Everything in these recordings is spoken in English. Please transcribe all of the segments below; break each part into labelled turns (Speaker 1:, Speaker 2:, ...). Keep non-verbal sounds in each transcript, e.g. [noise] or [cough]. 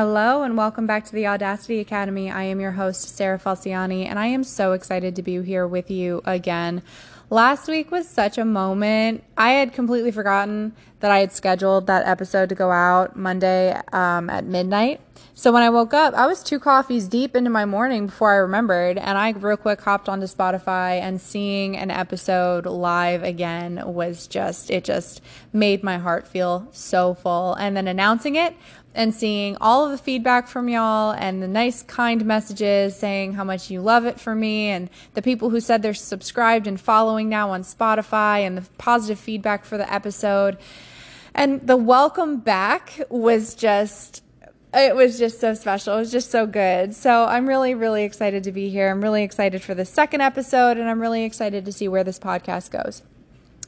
Speaker 1: Hello and welcome back to the Audacity Academy. I am your host, Sarah Falciani, and I am so excited to be here with you again. Last week was such a moment. I had completely forgotten that I had scheduled that episode to go out Monday um, at midnight. So when I woke up, I was two coffees deep into my morning before I remembered, and I real quick hopped onto Spotify and seeing an episode live again was just, it just made my heart feel so full. And then announcing it and seeing all of the feedback from y'all and the nice, kind messages saying how much you love it for me, and the people who said they're subscribed and following now on Spotify, and the positive feedback for the episode. And the welcome back was just. It was just so special. It was just so good. So I'm really, really excited to be here. I'm really excited for the second episode, and I'm really excited to see where this podcast goes.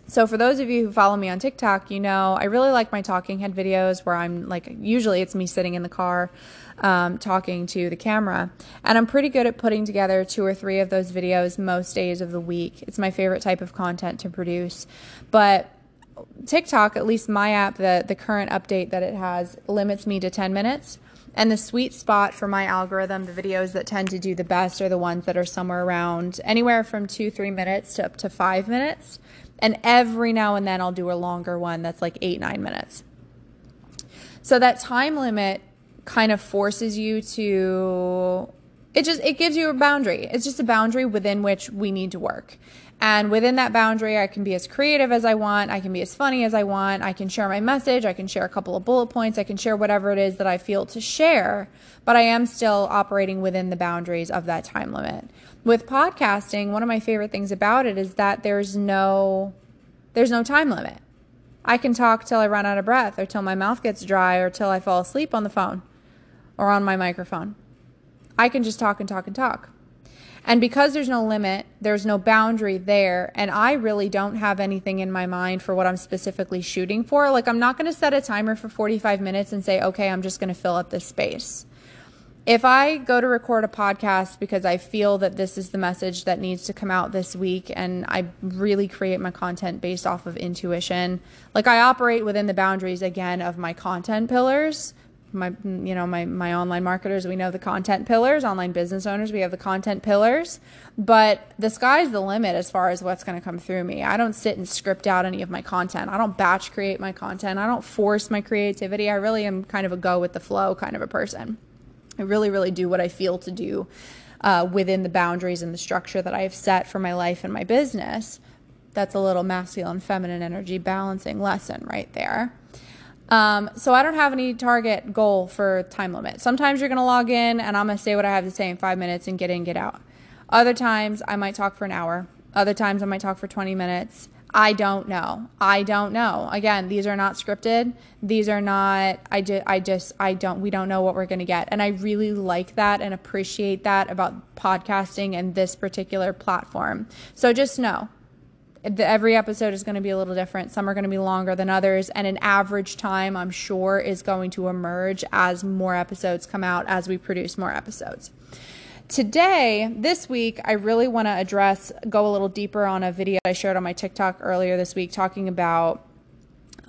Speaker 1: So, for those of you who follow me on TikTok, you know I really like my talking head videos where I'm like, usually it's me sitting in the car um, talking to the camera. And I'm pretty good at putting together two or three of those videos most days of the week. It's my favorite type of content to produce. But TikTok, at least my app, the, the current update that it has, limits me to 10 minutes. And the sweet spot for my algorithm, the videos that tend to do the best are the ones that are somewhere around anywhere from two, three minutes to up to five minutes. And every now and then I'll do a longer one that's like eight, nine minutes. So that time limit kind of forces you to it just it gives you a boundary. It's just a boundary within which we need to work. And within that boundary, I can be as creative as I want. I can be as funny as I want. I can share my message. I can share a couple of bullet points. I can share whatever it is that I feel to share, but I am still operating within the boundaries of that time limit with podcasting, one of my favorite things about it is that there's no there's no time limit. I can talk till I run out of breath or till my mouth gets dry or till I fall asleep on the phone or on my microphone. I can just talk and talk and talk. And because there's no limit, there's no boundary there, and I really don't have anything in my mind for what I'm specifically shooting for. Like, I'm not going to set a timer for 45 minutes and say, okay, I'm just going to fill up this space if I go to record a podcast because I feel that this is the message that needs to come out this week and I really create my content based off of intuition, like I operate within the boundaries again of my content pillars. My you know, my my online marketers, we know the content pillars, online business owners, we have the content pillars, but the sky's the limit as far as what's going to come through me. I don't sit and script out any of my content. I don't batch create my content. I don't force my creativity. I really am kind of a go with the flow kind of a person. I really, really do what I feel to do uh, within the boundaries and the structure that I have set for my life and my business. That's a little masculine feminine energy balancing lesson right there. Um, so I don't have any target goal for time limit. Sometimes you're going to log in and I'm going to say what I have to say in five minutes and get in, get out. Other times I might talk for an hour. Other times I might talk for 20 minutes. I don't know. I don't know. Again, these are not scripted. These are not I just I just I don't we don't know what we're going to get. And I really like that and appreciate that about podcasting and this particular platform. So just know the, every episode is going to be a little different. Some are going to be longer than others, and an average time, I'm sure, is going to emerge as more episodes come out, as we produce more episodes. Today, this week, I really want to address, go a little deeper on a video I shared on my TikTok earlier this week talking about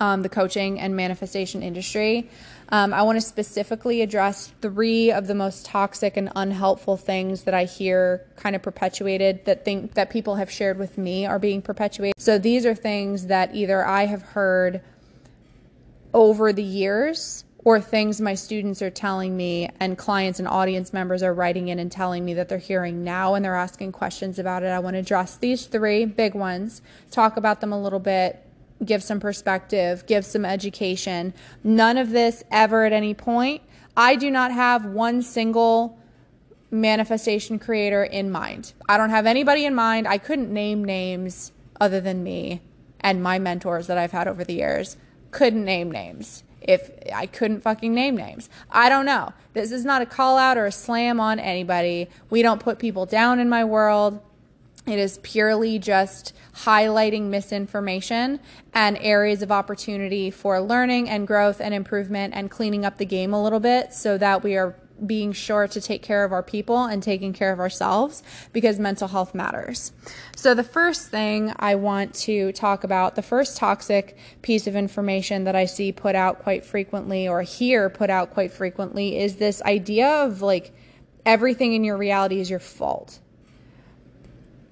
Speaker 1: um, the coaching and manifestation industry. Um, I want to specifically address three of the most toxic and unhelpful things that I hear kind of perpetuated that think that people have shared with me are being perpetuated. So these are things that either I have heard over the years or things my students are telling me and clients and audience members are writing in and telling me that they're hearing now and they're asking questions about it. I want to address these three big ones, talk about them a little bit, give some perspective, give some education. None of this ever at any point. I do not have one single manifestation creator in mind. I don't have anybody in mind. I couldn't name names other than me and my mentors that I've had over the years. Couldn't name names if I couldn't fucking name names. I don't know. This is not a call out or a slam on anybody. We don't put people down in my world. It is purely just highlighting misinformation and areas of opportunity for learning and growth and improvement and cleaning up the game a little bit so that we are being sure to take care of our people and taking care of ourselves because mental health matters. So, the first thing I want to talk about, the first toxic piece of information that I see put out quite frequently or hear put out quite frequently is this idea of like everything in your reality is your fault.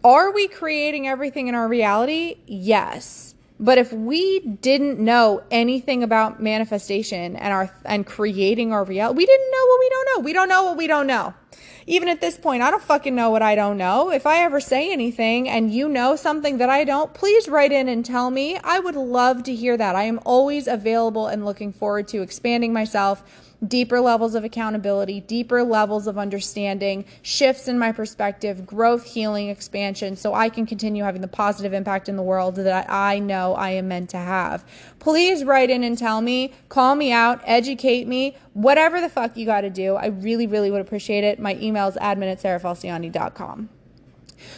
Speaker 1: Are we creating everything in our reality? Yes but if we didn't know anything about manifestation and our and creating our reality, we didn't know what we don't know. We don't know what we don't know. Even at this point, I don't fucking know what I don't know. If I ever say anything and you know something that I don't, please write in and tell me. I would love to hear that. I am always available and looking forward to expanding myself deeper levels of accountability, deeper levels of understanding, shifts in my perspective, growth, healing, expansion, so I can continue having the positive impact in the world that I know I am meant to have. Please write in and tell me, call me out, educate me, whatever the fuck you got to do. I really, really would appreciate it. My email is admin at sarahfalciani.com.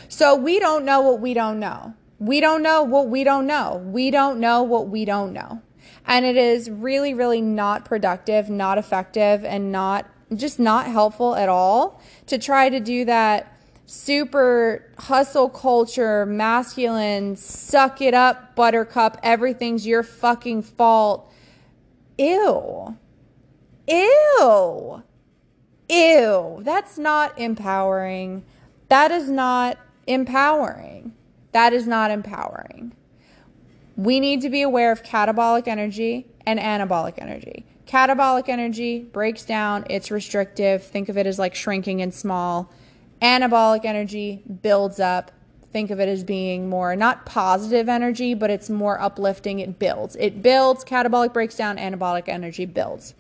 Speaker 1: So we don't know what we don't know. We don't know what we don't know. We don't know what we don't know. And it is really, really not productive, not effective, and not just not helpful at all to try to do that super hustle culture, masculine, suck it up, buttercup, everything's your fucking fault. Ew. Ew. Ew. That's not empowering. That is not empowering. That is not empowering we need to be aware of catabolic energy and anabolic energy. Catabolic energy breaks down, it's restrictive. Think of it as like shrinking and small. Anabolic energy builds up. Think of it as being more not positive energy, but it's more uplifting. It builds. It builds. Catabolic breaks down, anabolic energy builds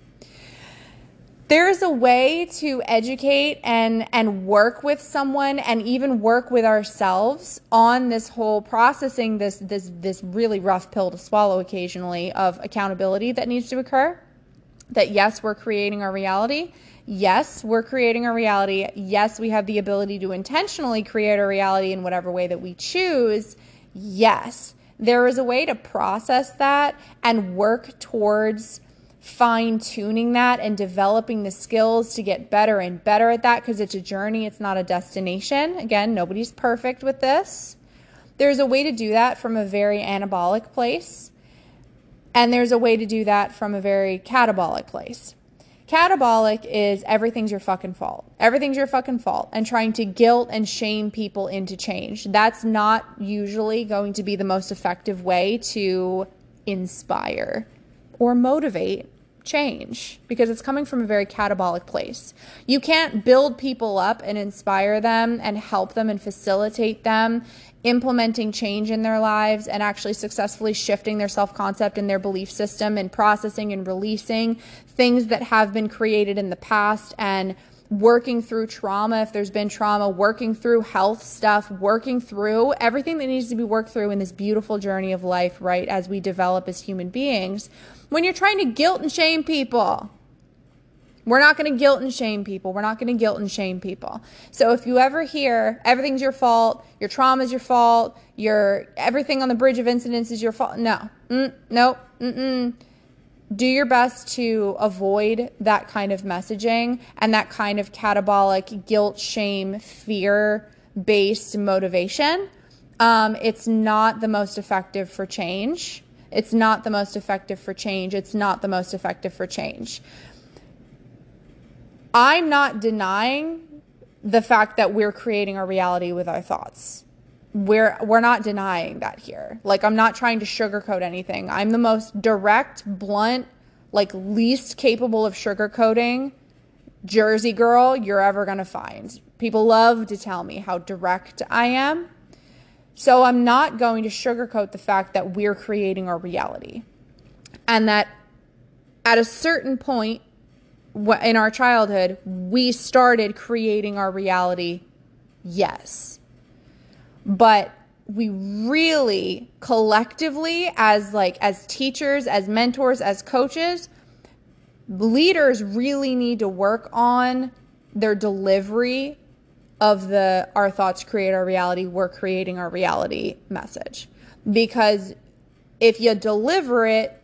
Speaker 1: there is a way to educate and and work with someone and even work with ourselves on this whole processing this this this really rough pill to swallow occasionally of accountability that needs to occur. That yes we're creating our reality. Yes we're creating a reality. Yes we have the ability to intentionally create a reality in whatever way that we choose. Yes there is a way to process that and work towards fine tuning that and developing the skills to get better and better at that because it's a journey, it's not a destination. Again, nobody's perfect with this. There's a way to do that from a very anabolic place, and there's a way to do that from a very catabolic place. Catabolic is everything's your fucking fault. Everything's your fucking fault. And trying to guilt and shame people into change. That's not usually going to be the most effective way to inspire or motivate change because it's coming from a very catabolic place. You can't build people up and inspire them and help them and facilitate them implementing change in their lives and actually successfully shifting their self concept and their belief system and processing and releasing things that have been created in the past and working through trauma if there's been trauma, working through health stuff, working through everything that needs to be worked through in this beautiful journey of life, right, as we develop as human beings when you're trying to guilt and shame people. We're not going to guilt and shame people. We're not going to guilt and shame people. So if you ever hear everything's your fault, your trauma is your fault, your everything on the bridge of incidents is your fault, no, mm, nope, mm-mm. Do your best to avoid that kind of messaging and that kind of catabolic guilt, shame, fear based motivation. Um, it's not the most effective for change. It's not the most effective for change. It's not the most effective for change. I'm not denying the fact that we're creating our reality with our thoughts. We're we're not denying that here. Like I'm not trying to sugarcoat anything. I'm the most direct, blunt, like least capable of sugarcoating Jersey girl you're ever going to find. People love to tell me how direct I am. So I'm not going to sugarcoat the fact that we're creating our reality. And that at a certain point in our childhood, we started creating our reality. Yes. But we really collectively as like as teachers, as mentors, as coaches, leaders really need to work on their delivery of the our thoughts create our reality, we're creating our reality message. Because if you deliver it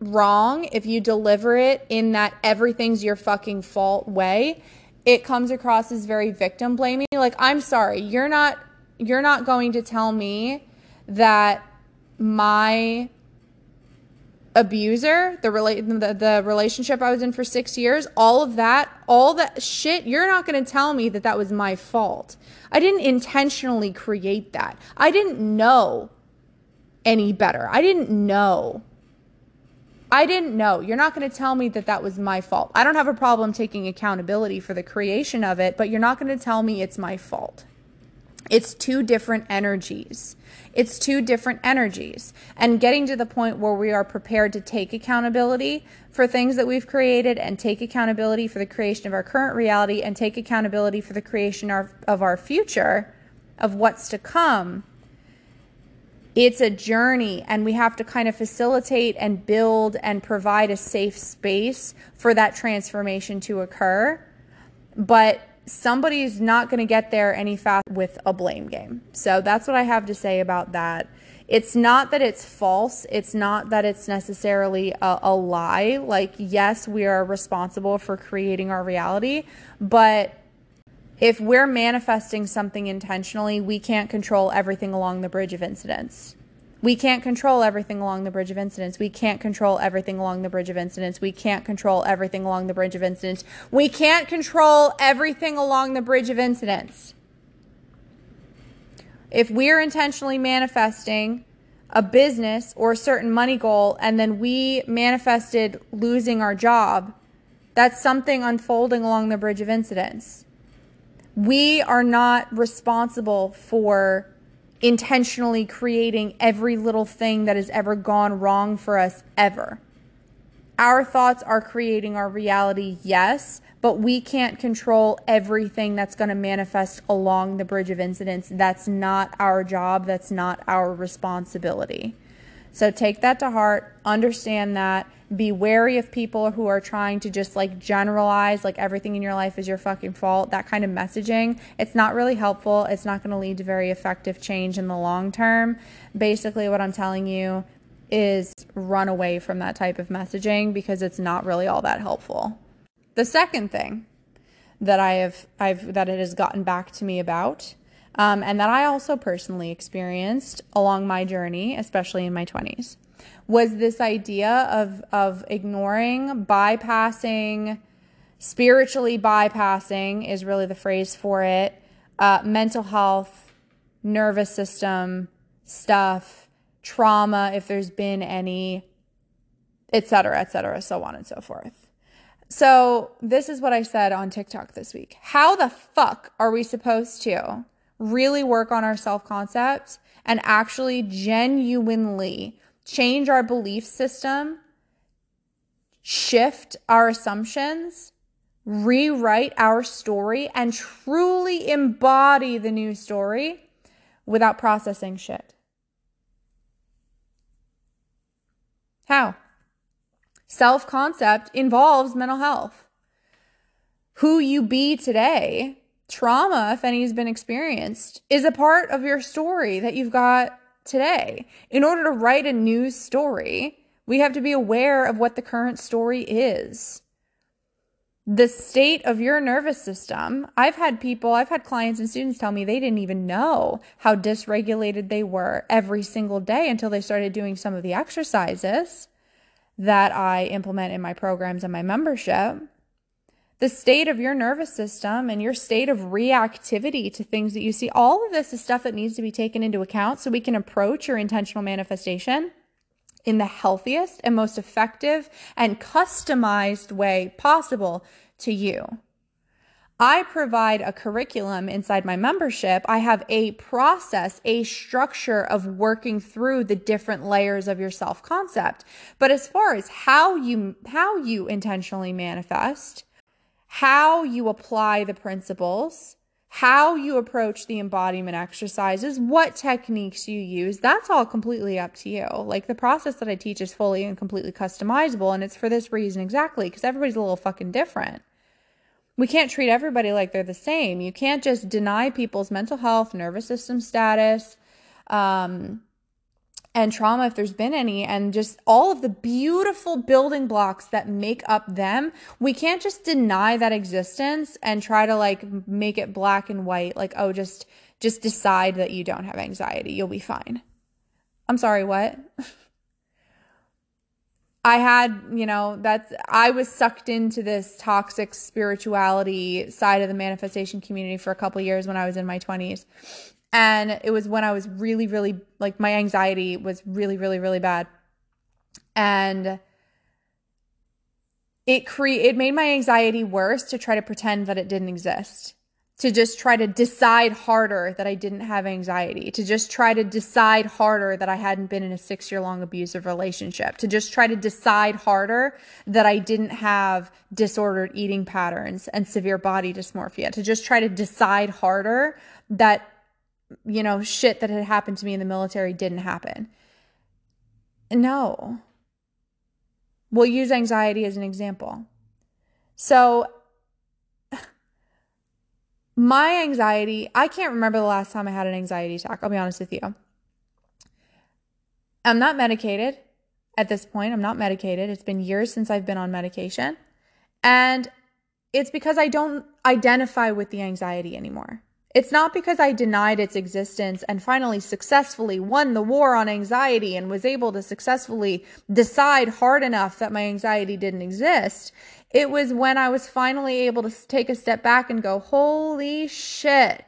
Speaker 1: wrong, if you deliver it in that everything's your fucking fault way, it comes across as very victim blaming. Like, I'm sorry, you're not you're not going to tell me that my abuser, the, rela- the the relationship I was in for 6 years, all of that, all that shit, you're not going to tell me that that was my fault. I didn't intentionally create that. I didn't know any better. I didn't know. I didn't know. You're not going to tell me that that was my fault. I don't have a problem taking accountability for the creation of it, but you're not going to tell me it's my fault. It's two different energies. It's two different energies. And getting to the point where we are prepared to take accountability for things that we've created and take accountability for the creation of our current reality and take accountability for the creation of, our future, of what's to come. It's a journey, and we have to kind of facilitate and build and provide a safe space for that transformation to occur. But somebody's not going to get there any fast with a blame game. So that's what I have to say about that. It's not that it's false. It's not that it's necessarily a, a, lie. Like, yes, we are responsible for creating our reality, but if we're manifesting something intentionally, we can't control everything along the bridge of incidents. We can't control everything along the bridge of incidents. We can't control everything along the bridge of incidents. We can't control everything along the bridge of incidents. We can't control everything along the bridge of incidents. If we're intentionally manifesting a business or a certain money goal and then we manifested losing our job, that's something unfolding along the bridge of incidents. We are not responsible for intentionally creating every little thing that has ever gone wrong for us ever. Our thoughts are creating our reality, yes, but we can't control everything that's going to manifest along the bridge of incidents. That's not our job, that's not our responsibility. So take that to heart, understand that, be wary of people who are trying to just like generalize like everything in your life is your fucking fault. That kind of messaging, it's not really helpful. It's not going to lead to very effective change in the long term. Basically, what I'm telling you is run away from that type of messaging because it's not really all that helpful. The second thing that I have I've that it has gotten back to me about um, and that I also personally experienced along my journey, especially in my 20s, was this idea of, of ignoring, bypassing, spiritually bypassing is really the phrase for it, uh, mental health, nervous system stuff, trauma, if there's been any, etc., etc., so on and so forth. So, this is what I said on TikTok this week. How the fuck are we supposed to really work on our self concept and actually genuinely change our belief system, shift our assumptions, rewrite our story, and truly embody the new story without processing shit. How? Self concept involves mental health. Who you be today trauma, if any has been experienced, is a part of your story that you've got today. In order to write a new story, we have to be aware of what the current story is. The state of your nervous system. I've had people, I've had clients and students tell me they didn't even know how dysregulated they were every single day until they started doing some of the exercises that I implement in my programs and my membership the state of your nervous system and your state of reactivity to things that you see. All of this is stuff that needs to be taken into account so we can approach your intentional manifestation in the healthiest and most effective and customized way possible to you. I provide a curriculum inside my membership. I have a process, a structure of working through the different layers of your self concept. But as far as how you, how you intentionally manifest, how you apply the principles, how you approach the embodiment exercises, what techniques you use, that's all completely up to you. Like the process that I teach is fully and completely customizable, and it's for this reason exactly because everybody's a little fucking different. We can't treat everybody like they're the same. You can't just deny people's mental health, nervous system status, um, and trauma if there's been any and just all of the beautiful building blocks that make up them we can't just deny that existence and try to like make it black and white like oh just just decide that you don't have anxiety. You'll be fine. I'm sorry what? [laughs] I had, you know, that's, I was sucked into this toxic spirituality side of the manifestation community for a couple years when I was in my 20s. And it was when I was really, really, like, my anxiety was really, really, really bad. And it cre- it made my anxiety worse to try to pretend that it didn't exist to just try to decide harder that I didn't have anxiety, to just try to decide harder that I hadn't been in a six year long abusive relationship, to just try to decide harder that I didn't have disordered eating patterns and severe body dysmorphia, to just try to decide harder that, you know, shit that had happened to me in the military didn't happen. No. We'll use anxiety as an example. So [sighs] my anxiety, I can't remember the last time I had an anxiety attack. I'll be honest with you. I'm not medicated at this point. I'm not medicated. It's been years since I've been on medication. And it's because I don't identify with the anxiety anymore. It's not because I denied its existence and finally successfully won the war on anxiety and was able to successfully decide hard enough that my anxiety didn't exist. It was when I was finally able to take a step back and go, holy shit,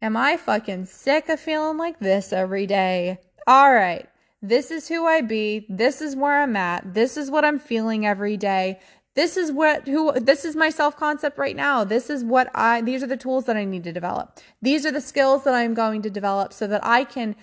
Speaker 1: am I fucking sick of feeling like this every day? All right. This is who I be. This is where I'm at. This is what I'm feeling every day this is what who this is my self concept right now. This is what i these are the tools that i need to develop. These are the skills that i'm going to develop so that i can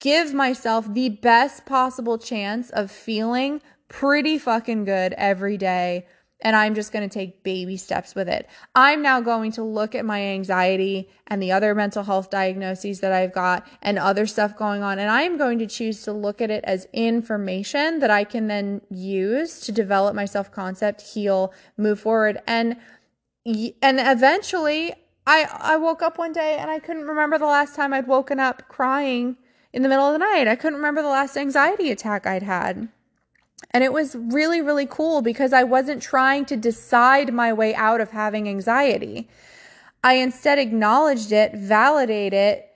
Speaker 1: give myself the best possible chance of feeling pretty fucking good every day and I'm just going to take baby steps with it. I'm now going to look at my anxiety and the other mental health diagnoses that I've got and other stuff going on. And I am going to choose to look at it as information that I can then use to develop my self concept, heal, move forward. And, and eventually I, I woke up one day and I couldn't remember the last time I'd woken up crying in the middle of the night. I couldn't remember the last anxiety attack I'd had. And it was really, really cool because I wasn't trying to decide my way out of having anxiety. I instead acknowledged it, validated it,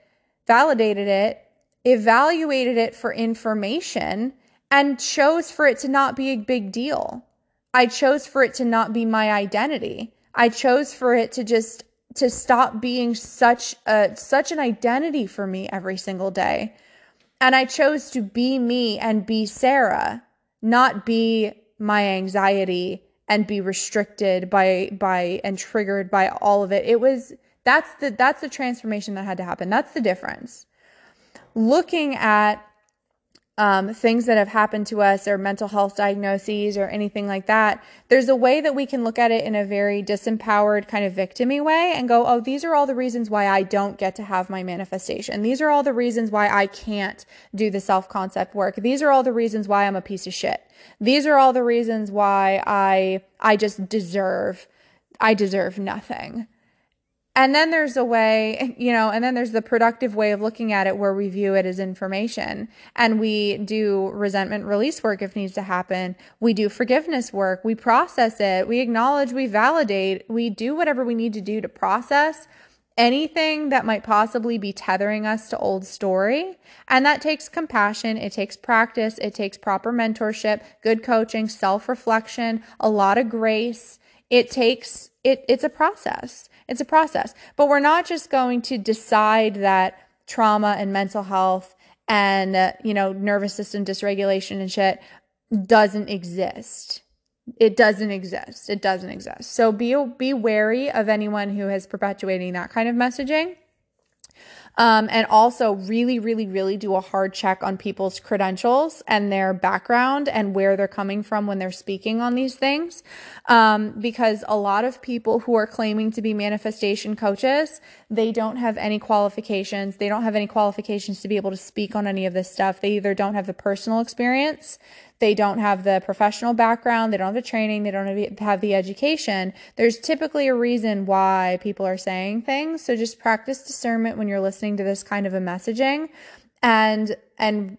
Speaker 1: validated it, evaluated it for information, and chose for it to not be a big deal. I chose for it to not be my identity. I chose for it to just to stop being such a such an identity for me every single day. And I chose to be me and be Sarah not be my anxiety and be restricted by by and triggered by all of it. It was that's the that's the transformation that had to happen. That's the difference. Looking at um, things that have happened to us or mental health diagnoses or anything like that, there's a way that we can look at it in a very disempowered kind of victimy way and go, oh, these are all the reasons why I don't get to have my manifestation. These are all the reasons why I can't do the self concept work. These are all the reasons why I'm a piece of shit. These are all the reasons why I, I just deserve, I deserve nothing. And then there's a way, [laughs] you know, and then there's the productive way of looking at it where we view it as information and we do resentment release work if needs to happen. We do forgiveness work. We process it. We acknowledge, we validate, we do whatever we need to do to process anything that might possibly be tethering us to old story. And that takes compassion, it takes practice, it takes proper mentorship, good coaching, self-reflection, a lot of grace. It takes it it's a process. It's a process. But we're not just going to decide that trauma and mental health and uh, you know nervous system dysregulation and shit doesn't exist it doesn't exist it doesn't exist so be be wary of anyone who is perpetuating that kind of messaging um, and also really, really, really do a hard check on people's credentials and their background and where they're coming from when they're speaking on these things. Um, because a lot of people who are claiming to be manifestation coaches, they don't have any qualifications. They don't have any qualifications to be able to speak on any of this stuff. They either don't have the personal experience they don't have the professional background, they don't have the training, they don't have the education, there's typically a reason why people are saying things. So just practice discernment when you're listening to this kind of a messaging and and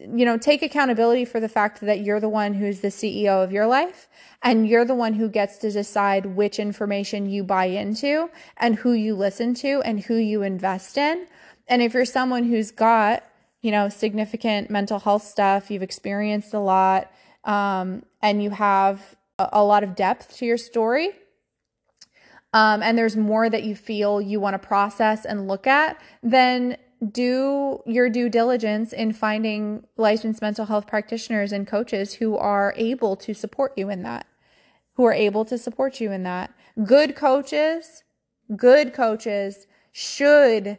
Speaker 1: you know, take accountability for the fact that you're the one who's the CEO of your life and you're the one who gets to decide which information you buy into and who you listen to and who you invest in. And if you're someone who's got, you know, significant mental health stuff, you've experienced a lot, um, and you have a, lot of depth to your story, um, and there's more that you feel you want to process and look at, then do your due diligence in finding licensed mental health practitioners and coaches who are able to support you in that, who are able to support you in that. Good coaches, good coaches should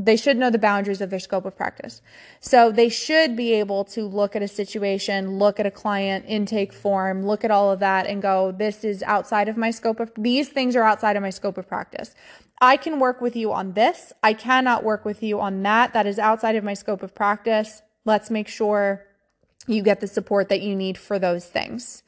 Speaker 1: they should know the boundaries of their scope of practice. So they should be able to look at a situation, look at a client intake form, look at all of that and go, this is outside of my scope of, these things are outside of my scope of practice. I can work with you on this. I cannot work with you on that. That is outside of my scope of practice. Let's make sure you get the support that you need for those things.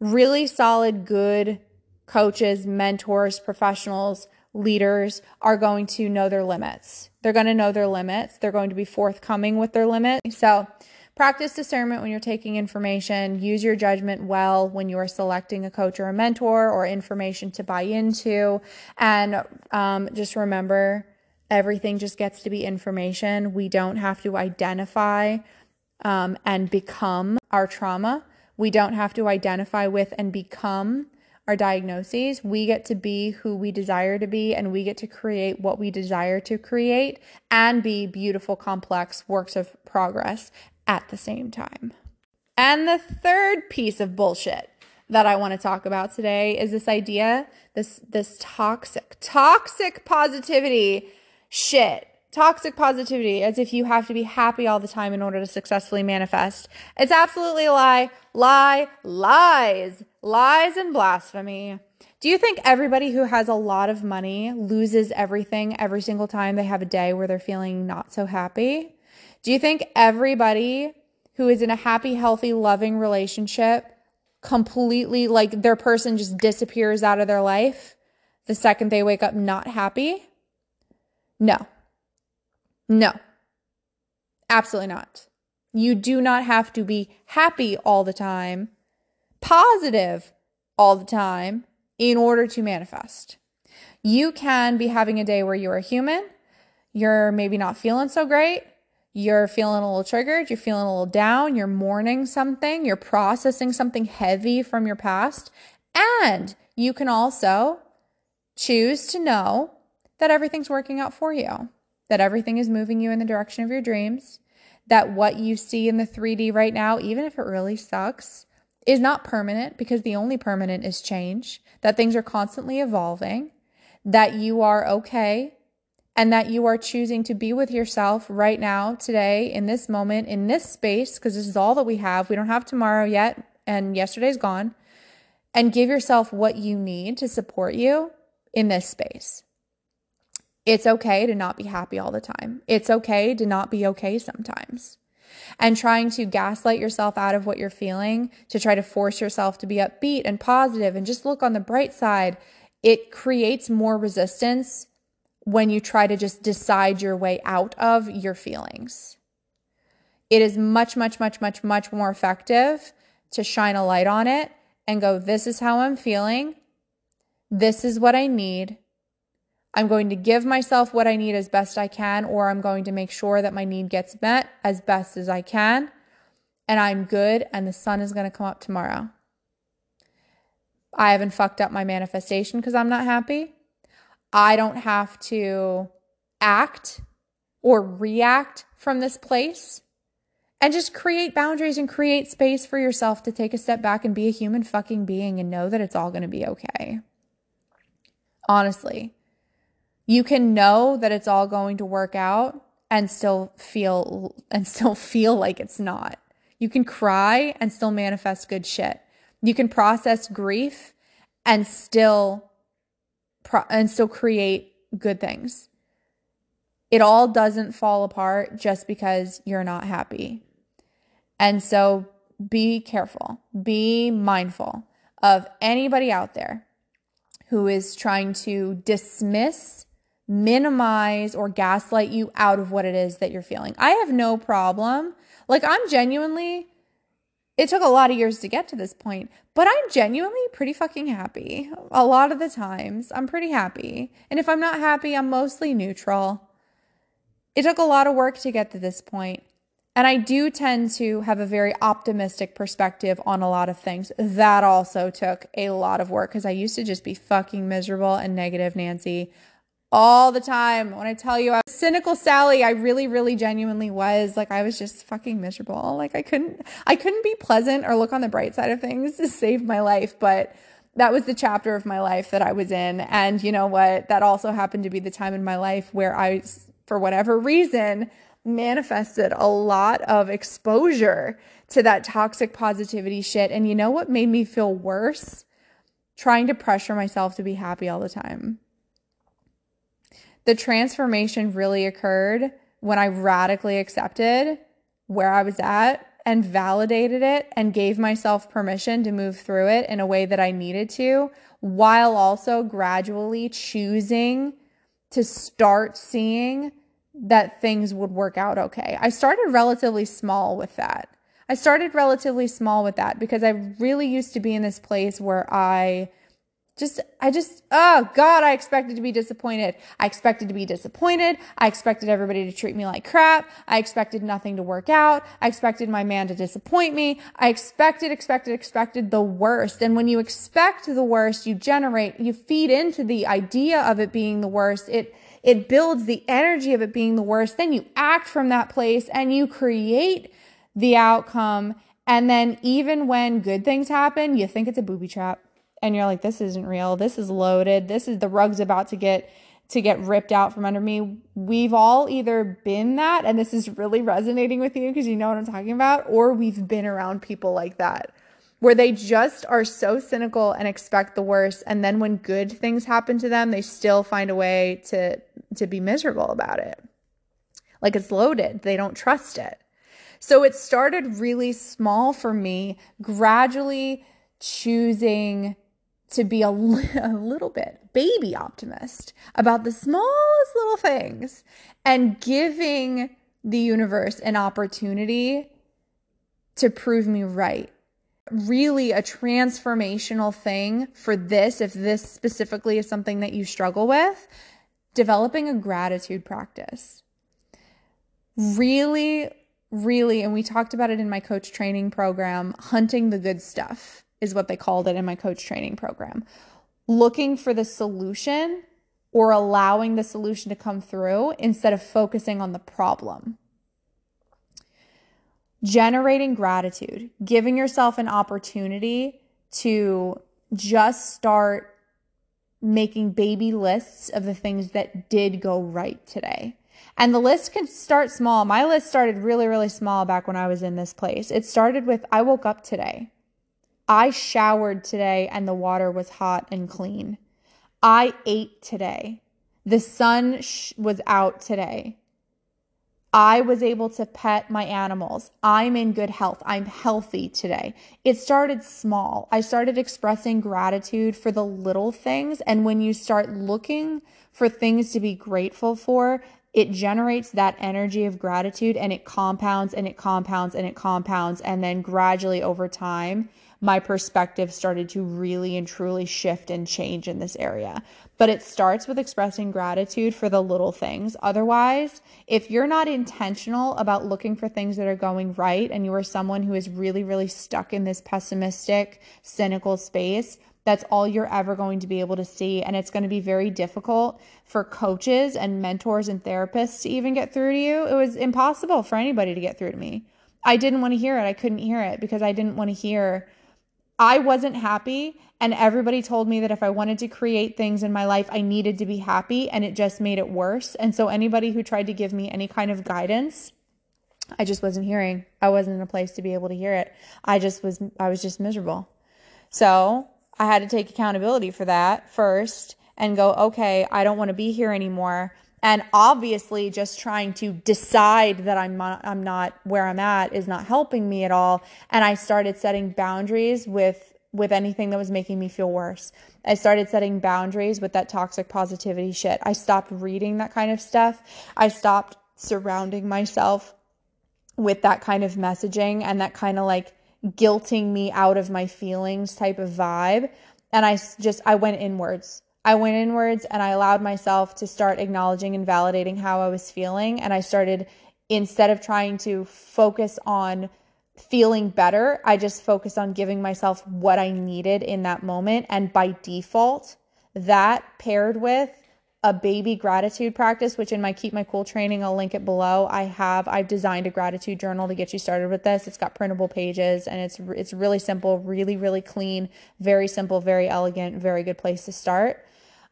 Speaker 1: Really solid, good coaches, mentors, professionals leaders are going to know their limits. They're going to know their limits. They're going to be forthcoming with their limits. So, practice discernment when you're taking information. Use your judgment well when you are selecting a coach or a mentor or information to buy into. And um, just remember, everything just gets to be information. We don't have to identify um, and become our trauma. We don't have to identify with and become our diagnoses. We get to be who we desire to be, and we get to create what we desire to create and be beautiful, complex works of progress at the same time. And the third piece of bullshit that I want to talk about today is this idea, this this toxic, toxic positivity shit toxic positivity as if you have to be happy all the time in order to successfully manifest. It's absolutely a lie. Lie, lies, lies and blasphemy. Do you think everybody who has a lot of money loses everything every single time they have a day where they're feeling not so happy? Do you think everybody who is in a happy, healthy, loving relationship completely like their person just disappears out of their life the second they wake up not happy? No. No, absolutely not. You do not have to be happy all the time, positive all the time in order to manifest. You can be having a day where you're human, you're maybe not feeling so great, you're feeling a little triggered, you're feeling a little down, you're mourning something, you're processing something heavy from your past, and you can also choose to know that everything's working out for you that everything is moving you in the direction of your dreams, that what you see in the 3D right now, even if it really sucks, is not permanent because the only permanent is change, that things are constantly evolving, that you are okay, and that you are choosing to be with yourself right now, today, in this moment, in this space, because this is all that we have. We don't have tomorrow yet, and yesterday's gone. And give yourself what you need to support you in this space. It's okay to not be happy all the time. It's okay to not be okay sometimes. And trying to gaslight yourself out of what you're feeling, to try to force yourself to be upbeat and positive and just look on the bright side, it creates more resistance when you try to just decide your way out of your feelings. It is much, much, much, much, much more effective to shine a light on it and go, This is how I'm feeling. This is what I need. I'm going to give myself what I need as best I can, or I'm going to make sure that my need gets met as best as I can. And I'm good, and the sun is going to come up tomorrow. I haven't fucked up my manifestation because I'm not happy. I don't have to act or react from this place. And just create boundaries and create space for yourself to take a step back and be a human fucking being and know that it's all going to be okay. Honestly you can know that it's all going to work out and still feel and still feel like it's not. You can cry and still manifest good shit. You can process grief and still pro- and still create good things. It all doesn't fall apart just because you're not happy. And so be careful. Be mindful of anybody out there who is trying to dismiss minimize or gaslight you out of what it is that you're feeling. I have no problem. Like, I'm genuinely, it took a lot of years to get to this point, but I'm genuinely pretty fucking happy. A lot of the times, I'm pretty happy. And if I'm not happy, I'm mostly neutral. It took a lot of work to get to this point. And I do tend to have a very optimistic perspective on a lot of things. That also took a lot of work because I used to just be fucking miserable and negative Nancy all the time. When I tell you I was cynical Sally, I really, really genuinely was. Like I was just fucking miserable. Like I couldn't I couldn't be pleasant or look on the bright side of things [laughs] to save my life. But that was the chapter of my life that I was in. And you know what? That also happened to be the time in my life where I, for whatever reason, manifested a lot of exposure to that toxic positivity shit. And you know what made me feel worse? Trying to pressure myself to be happy all the time. The transformation really occurred when I radically accepted where I was at and validated it and gave myself permission to move through it in a way that I needed to, while also gradually choosing to start seeing that things would work out okay. I started relatively small with that. I started relatively small with that because I really used to be in this place where I just I just oh god, I expected to be disappointed. I expected to be disappointed. I expected everybody to treat me like crap. I expected nothing to work out. I expected my man to disappoint me. I expected expected expected the worst. And when you expect the worst, you generate you feed into the idea of it being the worst. It it builds the energy of it being the worst. Then you act from that place and you create the outcome. And then even when good things happen, you think it's a booby trap and you're like, this isn't real. This is loaded. This is the rug's about to get to get ripped out from under me. We've all either been that, and this is really resonating with you because you know what I'm talking about, or we've been around people like that where they just are so cynical and expect the worst and then when good things happen to them they still find a way to to be miserable about it like it's loaded they don't trust it so it started really small for me gradually choosing to be a, [laughs] a little bit baby optimist about the smallest little things and giving the universe an opportunity to prove me right really a transformational thing for this, if this specifically is something that you struggle with, developing a gratitude practice. Really, really, and we talked about it in my coach training program, hunting the good stuff is what they called it in my coach training program. Looking for the solution or allowing the solution to come through instead of focusing on the problem generating gratitude, giving yourself an opportunity to just start making baby lists of the things that did go right today. And the list can start small. My list started really, really small back when I was in this place. It started with I woke up today. I showered today and the water was hot and clean. I ate today. The sun sh- was out today. I was able to pet my animals. I'm in good health. I'm healthy today. It started small. I started expressing gratitude for the little things. And when you start looking for things to be grateful for, it generates that energy of gratitude and it compounds and it compounds and it compounds. And then gradually over time, my perspective started to really and truly shift and change in this area. But it starts with expressing gratitude for the little things. Otherwise, if you're not intentional about looking for things that are going right and you are someone who is really, really stuck in this pessimistic, cynical space, that's all you're ever going to be able to see. And it's going to be very difficult for coaches and mentors and therapists to even get through to you. It was impossible for anybody to get through to me. I didn't want to hear it. I couldn't hear it because I didn't want to hear I wasn't happy. And everybody told me that if I wanted to create things in my life, I needed to be happy. And it just made it worse. And so, anybody who tried to give me any kind of guidance, I just wasn't hearing. I wasn't in a place to be able to hear it. I just was, I was just miserable. So, I had to take accountability for that first and go, okay, I don't want to be here anymore and obviously just trying to decide that I'm not, I'm not where I'm at is not helping me at all and I started setting boundaries with with anything that was making me feel worse. I started setting boundaries with that toxic positivity shit. I stopped reading that kind of stuff. I stopped surrounding myself with that kind of messaging and that kind of like guilting me out of my feelings type of vibe. And I just, I went inwards. I went inwards and I allowed myself to start acknowledging and validating how I was feeling. And I started, instead of trying to focus on feeling better, I just focused on giving myself what I needed in that moment. And by default, that paired with a baby gratitude practice, which in my Keep My Cool training, I'll link it below. I have I've designed a gratitude journal to get you started with this. It's got printable pages and it's it's really simple, really really clean, very simple, very elegant, very good place to start.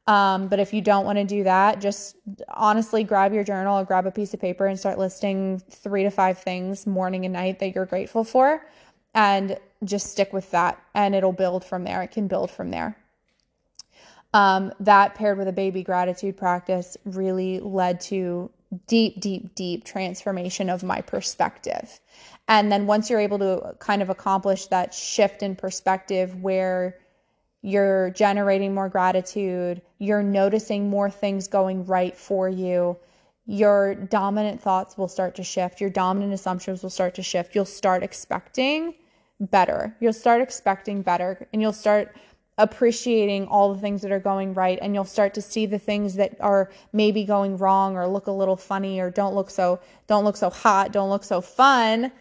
Speaker 1: Um, but if you don't want to do that, just honestly grab your journal or grab a piece of paper and start listing three to five things morning and night that you're grateful for, and just stick with that, and it'll build from there. It can build from there. Um, that paired with a baby gratitude practice really led to deep, deep, deep transformation of my perspective. And then once you're able to kind of accomplish that shift in perspective where you're generating more gratitude, you're noticing more things going right for you, your dominant thoughts will start to shift, your dominant assumptions will start to shift. You'll start expecting better. You'll start expecting better and you'll start appreciating all the things that are going right and you'll start to see the things that are maybe going wrong or look a little funny or don't look so don't look so hot, don't look so fun.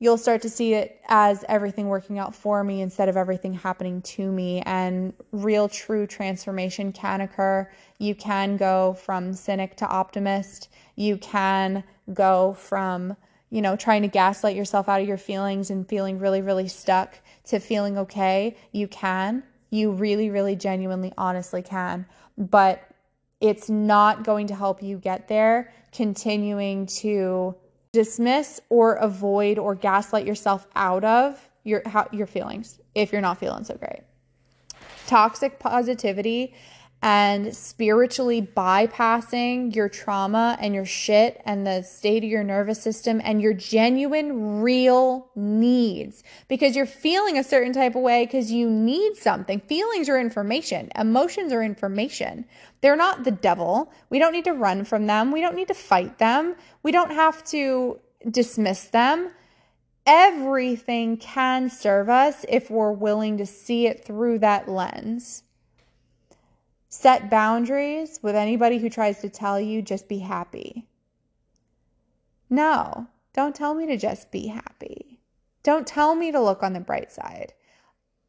Speaker 1: You'll start to see it as everything working out for me instead of everything happening to me and real true transformation can occur. You can go from cynic to optimist. You can go from you know, trying to gaslight yourself out of your feelings and feeling really, really stuck to feeling okay, you can. You really, really genuinely, honestly can. But it's not going to help you get there continuing to dismiss or avoid or gaslight yourself out of your how, your feelings if you're not feeling so great. Toxic positivity and spiritually bypassing your trauma and your shit and the state of your nervous system and your genuine, real needs because you're feeling a certain type of way because you need something. Feelings are information, emotions are information. They're not the devil. We don't need to run from them, we don't need to fight them, we don't have to dismiss them. Everything can serve us if we're willing to see it through that lens. Set boundaries with anybody who tries to tell you just be happy. No, don't tell me to just be happy. Don't tell me to look on the bright side.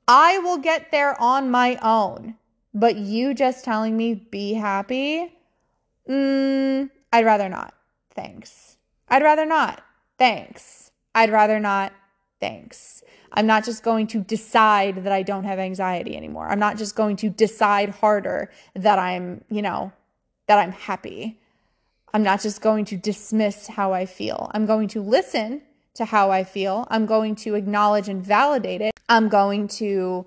Speaker 1: I will get there on my own. But you just telling me be happy? Mm, I'd rather not. Thanks. I'd rather not. Thanks. I'd rather not. Thanks. I'm not just going to decide that I don't have anxiety anymore. I'm not just going to decide harder that I'm, you know, that I'm happy. I'm not just going to dismiss how I feel. I'm going to listen to how I feel. I'm going to acknowledge and validate it. I'm going to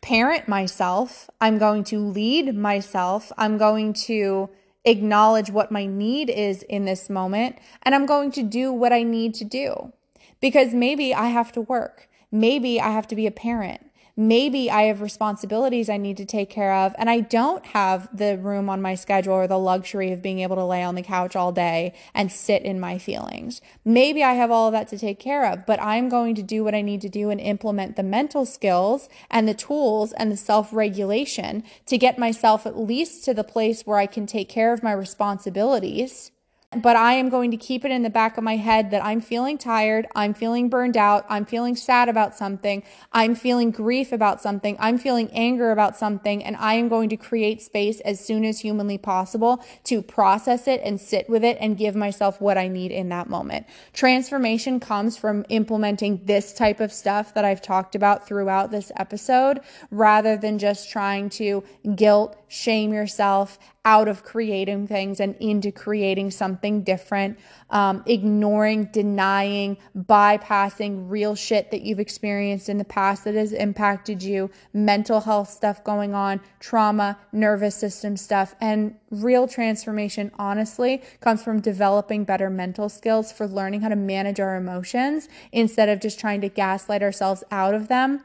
Speaker 1: parent myself. I'm going to lead myself. I'm going to acknowledge what my need is in this moment. And I'm going to do what I need to do because maybe I have to work. Maybe I have to be a parent. Maybe I have responsibilities I need to take care of, and I don't have the room on my schedule or the luxury of being able to lay on the couch all day and sit in my feelings. Maybe I have all of that to take care of, but I'm going to do what I need to do and implement the mental skills and the tools and the self regulation to get myself at least to the place where I can take care of my responsibilities but I am going to keep it in the back of my head that I'm feeling tired, I'm feeling burned out, I'm feeling sad about something, I'm feeling grief about something, I'm feeling anger about something, and I am going to create space as soon as humanly possible to process it and sit with it and give myself what I need in that moment. Transformation comes from implementing this type of stuff that I've talked about throughout this episode rather than just trying to guilt, shame yourself, out of creating things and into creating something different, um, ignoring, denying, bypassing real shit that you've experienced in the past that has impacted you, mental health stuff going on, trauma, nervous system stuff. And real transformation, honestly, comes from developing better mental skills for learning how to manage our emotions instead of just trying to gaslight ourselves out of them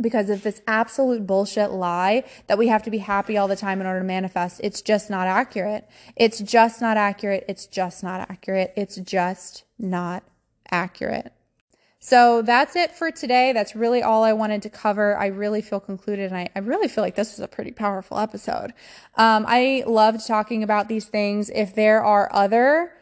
Speaker 1: because of this absolute bullshit lie that we have to be happy all the time in order to manifest. It's just not accurate. It's just not accurate. It's just not accurate. It's just not accurate. So that's it for today. That's really all I wanted to cover. I really feel concluded and I, I really feel like this was a pretty powerful episode. Um, I loved talking about these things. If there are other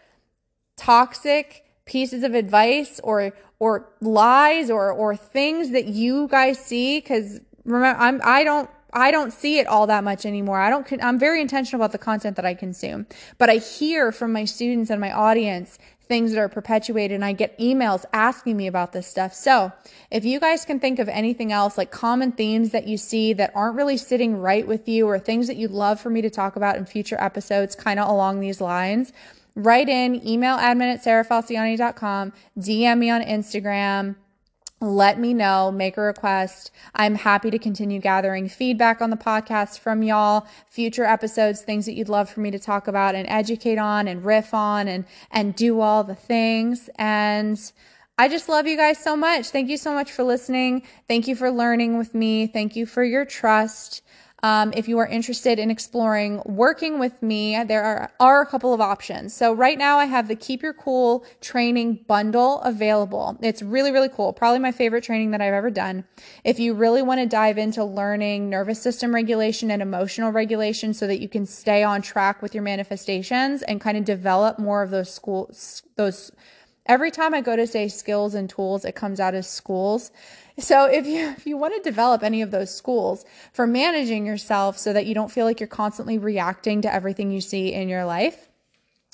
Speaker 1: toxic pieces of advice or or lies or or things that you guys see cuz remember I'm I don't I don't see it all that much anymore. I don't I'm very intentional about the content that I consume. But I hear from my students and my audience things that are perpetuated and I get emails asking me about this stuff. So, if you guys can think of anything else like common themes that you see that aren't really sitting right with you or things that you'd love for me to talk about in future episodes kind of along these lines, write in email admin at sarahfalciani.com, DM me on Instagram let me know, make a request. I'm happy to continue gathering feedback on the podcast from y'all, future episodes, things that you'd love for me to talk about and educate on and riff on and and do all the things. And I just love you guys so much. Thank you so much for listening. Thank you for learning with me. Thank you for your trust. Um, if you are interested in exploring working with me, there are, are a couple of options. So, right now, I have the Keep Your Cool training bundle available. It's really, really cool. Probably my favorite training that I've ever done. If you really want to dive into learning nervous system regulation and emotional regulation so that you can stay on track with your manifestations and kind of develop more of those schools, those every time I go to say skills and tools, it comes out as schools. So if you if you want to develop any of those schools for managing yourself so that you don't feel like you're constantly reacting to everything you see in your life,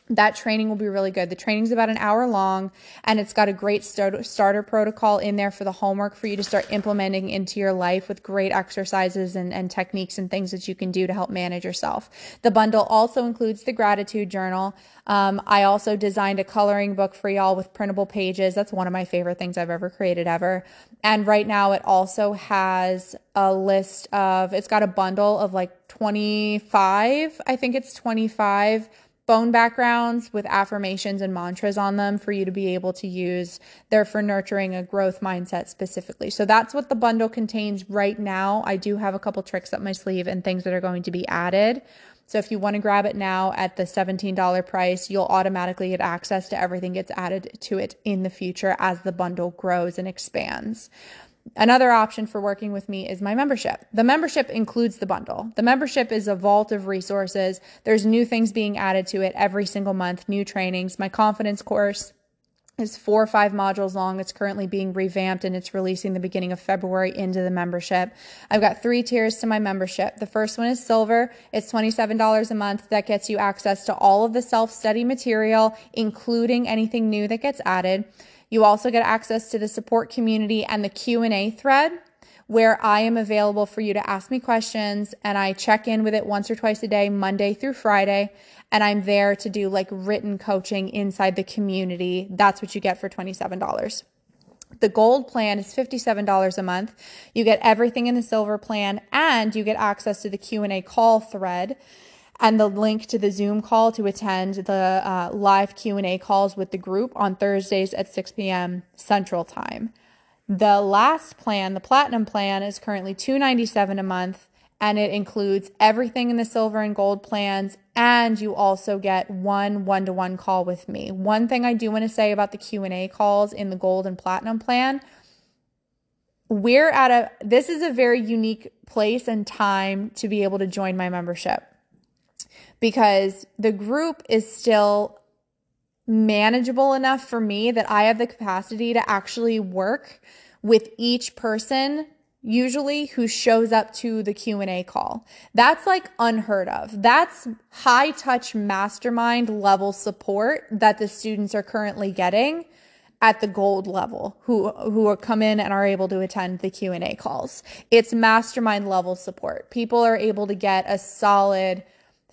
Speaker 1: that training will be really good. The training's about an hour long and it's got a great start, starter protocol in there for the homework for you to start implementing into your life with great exercises and, and techniques and things that you can do to help manage yourself. The bundle also includes the gratitude journal. Um, I also designed a coloring book for y'all with printable pages. That's one of my favorite things I've ever created ever. And right now it also has a list of, it's got a bundle of like 25, I think it's 25 phone backgrounds with affirmations and mantras on them for you to be able to use. They're for nurturing a growth mindset specifically. So that's what the bundle contains right now. I do have a couple tricks up my sleeve and things that are going to be added. So if you want to grab it now at the $17 price, you'll automatically get access to everything gets added to it in the future as the bundle grows and expands. Another option for working with me is my membership. The membership includes the bundle. The membership is a vault of resources. There's new things being added to it every single month, new trainings. My confidence course is four or five modules long. It's currently being revamped and it's releasing the beginning of February into the membership. I've got three tiers to my membership. The first one is silver. It's $27 a month. That gets you access to all of the self-study material, including anything new that gets added. You also get access to the support community and the Q&A thread where I am available for you to ask me questions and I check in with it once or twice a day, Monday through Friday, and I'm there to do like written coaching inside the community. That's what you get for $27. The gold plan is $57 a month. You get everything in the silver plan and you get access to the Q&A call thread and the link to the Zoom call to attend the uh, live Q&A calls with the group on Thursdays at 6 p.m. Central Time. The last plan, the platinum plan, is currently 297 a month and it includes everything in the silver and gold plans and you also get one one-to-one call with me. One thing I do want to say about the Q&A calls in the gold and platinum plan, we're at a this is a very unique place and time to be able to join my membership because the group is still manageable enough for me that I have the capacity to actually work with each person usually who shows up to the Q&A call. That's like unheard of. That's high touch mastermind level support that the students are currently getting at the gold level who who are come in and are able to attend the Q&A calls. It's mastermind level support. People are able to get a solid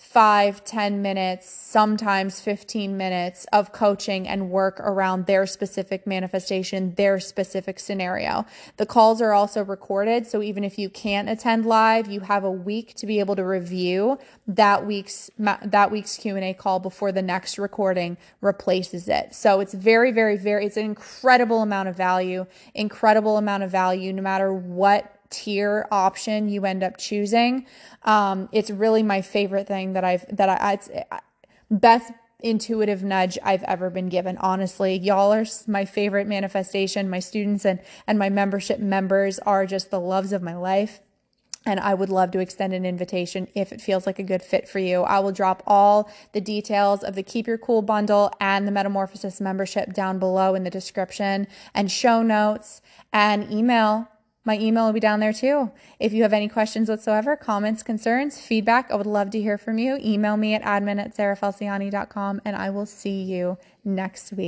Speaker 1: five, ten minutes, sometimes 15 minutes of coaching and work around their specific manifestation, their specific scenario. The calls are also recorded. So even if you can't attend live, you have a week to be able to review that week's, that week's Q&A call before the next recording replaces it. So it's very, very, very, it's an incredible amount of value, incredible amount of value, no matter what tier option you end up choosing. Um, it's really my favorite thing that I've that I it's best intuitive nudge I've ever been given. Honestly, y'all are my favorite manifestation. My students and and my membership members are just the loves of my life. And I would love to extend an invitation if it feels like a good fit for you. I will drop all the details of the Keep Your Cool bundle and the Metamorphosis membership down below in the description and show notes and email. My email will be down there too. If you have any questions whatsoever, comments, concerns, feedback, I would love to hear from you. Email me at admin at sarahfalciani.com and I will see you next week.